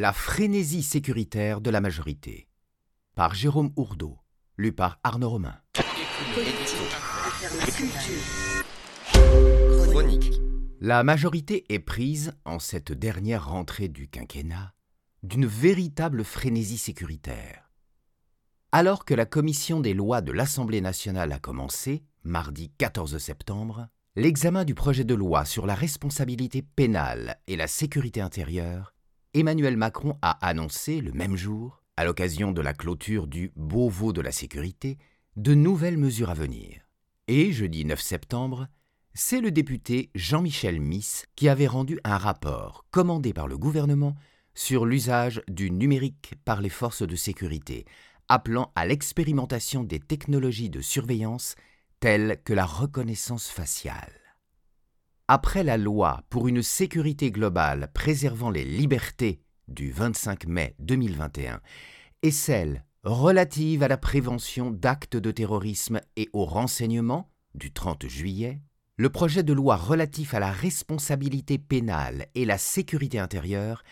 La frénésie sécuritaire de la majorité. Par Jérôme Ourdeau, lu par Arnaud Romain. La majorité est prise, en cette dernière rentrée du quinquennat, d'une véritable frénésie sécuritaire. Alors que la commission des lois de l'Assemblée nationale a commencé, mardi 14 septembre, l'examen du projet de loi sur la responsabilité pénale et la sécurité intérieure, Emmanuel Macron a annoncé le même jour, à l'occasion de la clôture du Beauvau de la sécurité, de nouvelles mesures à venir. Et jeudi 9 septembre, c'est le député Jean-Michel Miss qui avait rendu un rapport commandé par le gouvernement sur l'usage du numérique par les forces de sécurité, appelant à l'expérimentation des technologies de surveillance telles que la reconnaissance faciale. Après la loi pour une sécurité globale préservant les libertés du 25 mai 2021 et celle relative à la prévention d'actes de terrorisme et au renseignement du 30 juillet, le projet de loi relatif à la responsabilité pénale et la sécurité intérieure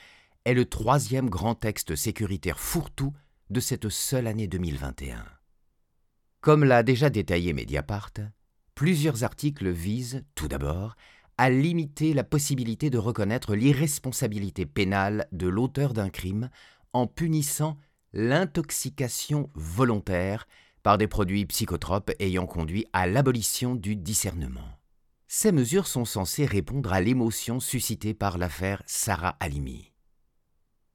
est le troisième grand texte sécuritaire fourre-tout de cette seule année 2021. Comme l'a déjà détaillé Mediapart, plusieurs articles visent, tout d'abord, à limiter la possibilité de reconnaître l'irresponsabilité pénale de l'auteur d'un crime en punissant l'intoxication volontaire par des produits psychotropes ayant conduit à l'abolition du discernement. Ces mesures sont censées répondre à l'émotion suscitée par l'affaire Sarah Halimi.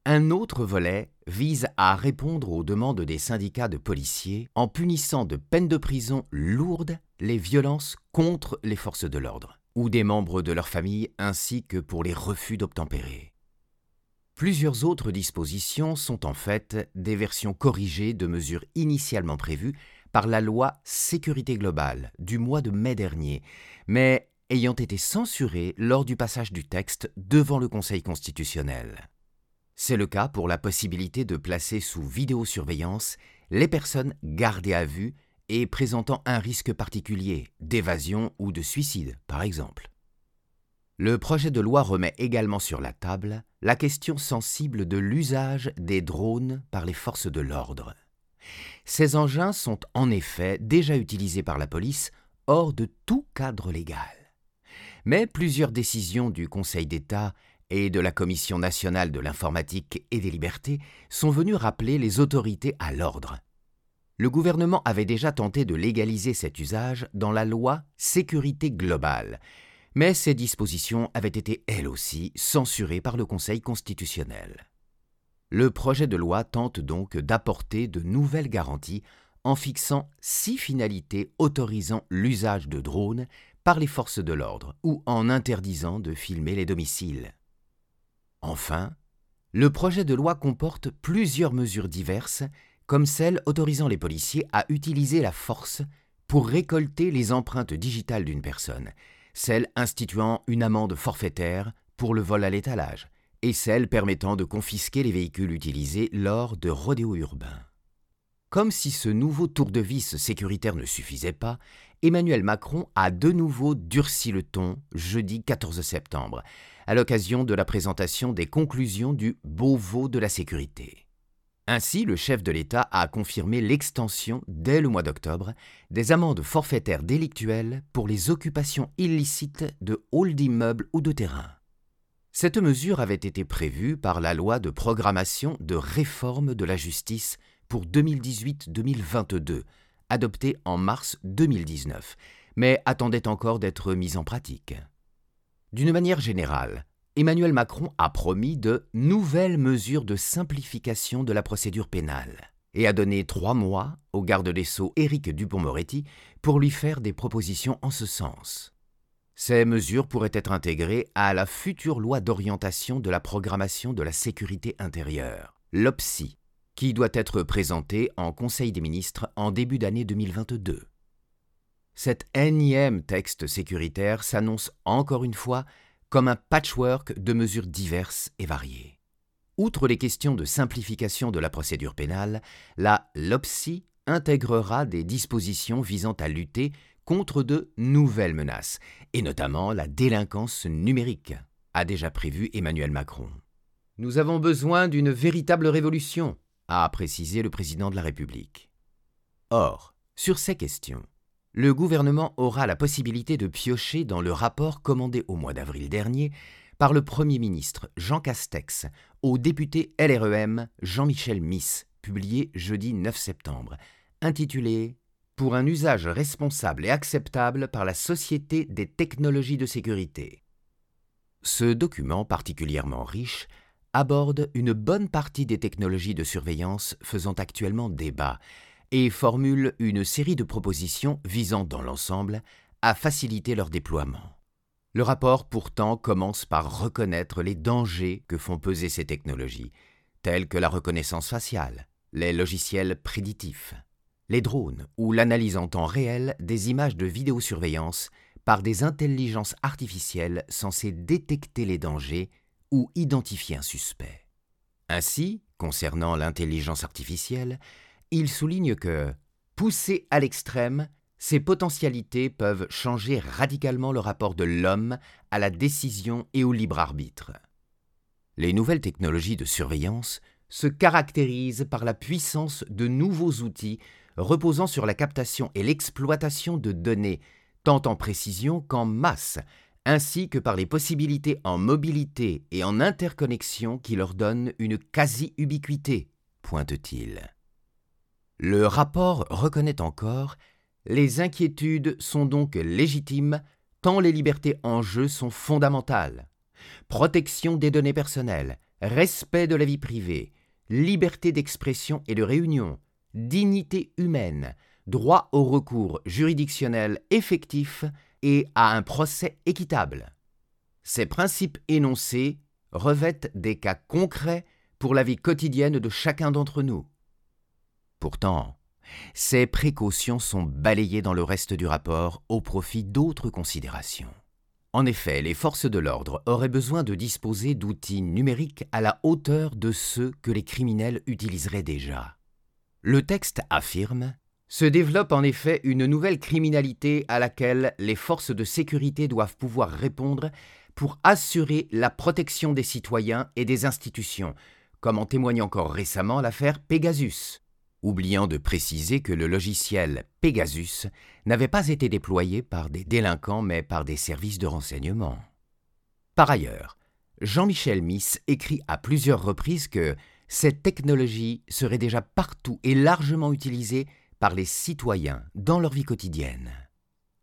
Un autre volet vise à répondre aux demandes des syndicats de policiers en punissant de peines de prison lourdes les violences contre les forces de l'ordre ou des membres de leur famille ainsi que pour les refus d'obtempérer. Plusieurs autres dispositions sont en fait des versions corrigées de mesures initialement prévues par la loi Sécurité globale du mois de mai dernier, mais ayant été censurées lors du passage du texte devant le Conseil constitutionnel. C'est le cas pour la possibilité de placer sous vidéosurveillance les personnes gardées à vue et présentant un risque particulier d'évasion ou de suicide, par exemple. Le projet de loi remet également sur la table la question sensible de l'usage des drones par les forces de l'ordre. Ces engins sont en effet déjà utilisés par la police hors de tout cadre légal. Mais plusieurs décisions du Conseil d'État et de la Commission nationale de l'informatique et des libertés sont venues rappeler les autorités à l'ordre. Le gouvernement avait déjà tenté de légaliser cet usage dans la loi Sécurité globale, mais ces dispositions avaient été elles aussi censurées par le Conseil constitutionnel. Le projet de loi tente donc d'apporter de nouvelles garanties en fixant six finalités autorisant l'usage de drones par les forces de l'ordre ou en interdisant de filmer les domiciles. Enfin, le projet de loi comporte plusieurs mesures diverses, comme celle autorisant les policiers à utiliser la force pour récolter les empreintes digitales d'une personne, celle instituant une amende forfaitaire pour le vol à l'étalage, et celle permettant de confisquer les véhicules utilisés lors de rodéos urbains. Comme si ce nouveau tour de vis sécuritaire ne suffisait pas, Emmanuel Macron a de nouveau durci le ton jeudi 14 septembre, à l'occasion de la présentation des conclusions du Beauvau de la sécurité. Ainsi, le chef de l'État a confirmé l'extension, dès le mois d'octobre, des amendes forfaitaires délictuelles pour les occupations illicites de halls d'immeubles ou de terrains. Cette mesure avait été prévue par la loi de programmation de réforme de la justice pour 2018-2022, adoptée en mars 2019, mais attendait encore d'être mise en pratique. D'une manière générale, Emmanuel Macron a promis de nouvelles mesures de simplification de la procédure pénale et a donné trois mois au garde des Sceaux Éric Dupont-Moretti pour lui faire des propositions en ce sens. Ces mesures pourraient être intégrées à la future loi d'orientation de la programmation de la sécurité intérieure, l'OPSI, qui doit être présentée en Conseil des ministres en début d'année 2022. Cet énième texte sécuritaire s'annonce encore une fois comme un patchwork de mesures diverses et variées. Outre les questions de simplification de la procédure pénale, la LOPSI intégrera des dispositions visant à lutter contre de nouvelles menaces, et notamment la délinquance numérique, a déjà prévu Emmanuel Macron. Nous avons besoin d'une véritable révolution, a précisé le président de la République. Or, sur ces questions, le gouvernement aura la possibilité de piocher dans le rapport commandé au mois d'avril dernier par le Premier ministre Jean Castex au député LREM Jean-Michel Miss, publié jeudi 9 septembre, intitulé Pour un usage responsable et acceptable par la Société des technologies de sécurité. Ce document particulièrement riche aborde une bonne partie des technologies de surveillance faisant actuellement débat et formule une série de propositions visant dans l'ensemble à faciliter leur déploiement. Le rapport pourtant commence par reconnaître les dangers que font peser ces technologies, tels que la reconnaissance faciale, les logiciels préditifs, les drones ou l'analyse en temps réel des images de vidéosurveillance par des intelligences artificielles censées détecter les dangers ou identifier un suspect. Ainsi, concernant l'intelligence artificielle, il souligne que, poussées à l'extrême, ces potentialités peuvent changer radicalement le rapport de l'homme à la décision et au libre arbitre. Les nouvelles technologies de surveillance se caractérisent par la puissance de nouveaux outils reposant sur la captation et l'exploitation de données, tant en précision qu'en masse, ainsi que par les possibilités en mobilité et en interconnexion qui leur donnent une quasi-ubiquité, pointe-t-il. Le rapport reconnaît encore Les inquiétudes sont donc légitimes tant les libertés en jeu sont fondamentales. Protection des données personnelles, respect de la vie privée, liberté d'expression et de réunion, dignité humaine, droit au recours juridictionnel effectif et à un procès équitable. Ces principes énoncés revêtent des cas concrets pour la vie quotidienne de chacun d'entre nous. Pourtant, ces précautions sont balayées dans le reste du rapport au profit d'autres considérations. En effet, les forces de l'ordre auraient besoin de disposer d'outils numériques à la hauteur de ceux que les criminels utiliseraient déjà. Le texte affirme se développe en effet une nouvelle criminalité à laquelle les forces de sécurité doivent pouvoir répondre pour assurer la protection des citoyens et des institutions, comme en témoigne encore récemment l'affaire Pegasus oubliant de préciser que le logiciel Pegasus n'avait pas été déployé par des délinquants mais par des services de renseignement. Par ailleurs, Jean-Michel Miss écrit à plusieurs reprises que cette technologie serait déjà partout et largement utilisée par les citoyens dans leur vie quotidienne.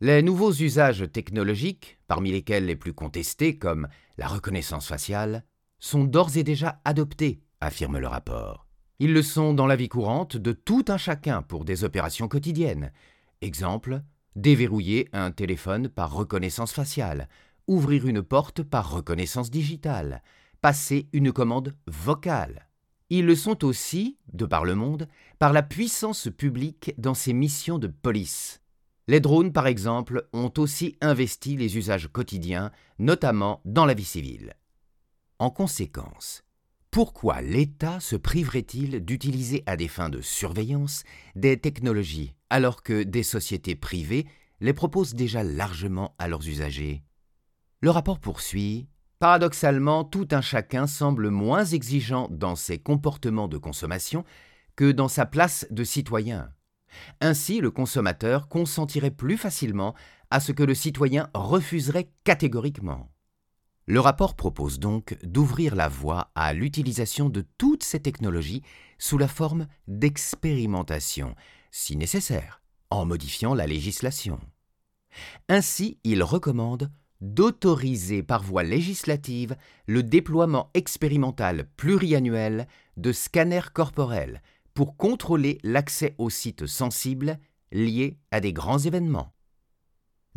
Les nouveaux usages technologiques, parmi lesquels les plus contestés comme la reconnaissance faciale, sont d'ores et déjà adoptés, affirme le rapport. Ils le sont dans la vie courante de tout un chacun pour des opérations quotidiennes. Exemple, déverrouiller un téléphone par reconnaissance faciale, ouvrir une porte par reconnaissance digitale, passer une commande vocale. Ils le sont aussi, de par le monde, par la puissance publique dans ses missions de police. Les drones, par exemple, ont aussi investi les usages quotidiens, notamment dans la vie civile. En conséquence, pourquoi l'État se priverait-il d'utiliser à des fins de surveillance des technologies alors que des sociétés privées les proposent déjà largement à leurs usagers? Le rapport poursuit Paradoxalement, tout un chacun semble moins exigeant dans ses comportements de consommation que dans sa place de citoyen. Ainsi, le consommateur consentirait plus facilement à ce que le citoyen refuserait catégoriquement. Le rapport propose donc d'ouvrir la voie à l'utilisation de toutes ces technologies sous la forme d'expérimentation, si nécessaire, en modifiant la législation. Ainsi, il recommande d'autoriser par voie législative le déploiement expérimental pluriannuel de scanners corporels pour contrôler l'accès aux sites sensibles liés à des grands événements.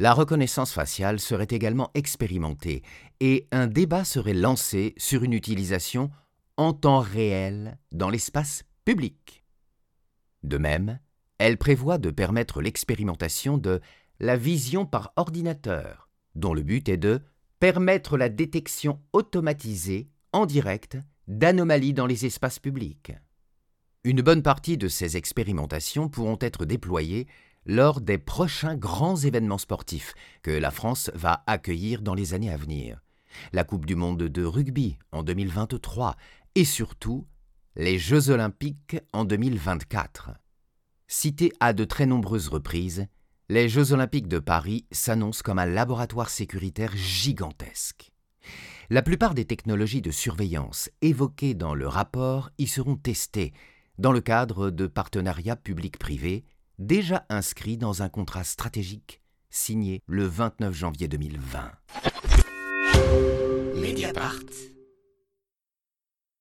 La reconnaissance faciale serait également expérimentée et un débat serait lancé sur une utilisation en temps réel dans l'espace public. De même, elle prévoit de permettre l'expérimentation de la vision par ordinateur, dont le but est de permettre la détection automatisée, en direct, d'anomalies dans les espaces publics. Une bonne partie de ces expérimentations pourront être déployées lors des prochains grands événements sportifs que la France va accueillir dans les années à venir, la Coupe du Monde de rugby en 2023 et surtout les Jeux olympiques en 2024. Cités à de très nombreuses reprises, les Jeux olympiques de Paris s'annoncent comme un laboratoire sécuritaire gigantesque. La plupart des technologies de surveillance évoquées dans le rapport y seront testées dans le cadre de partenariats publics-privés déjà inscrits dans un contrat stratégique signé le 29 janvier 2020. Mediapart.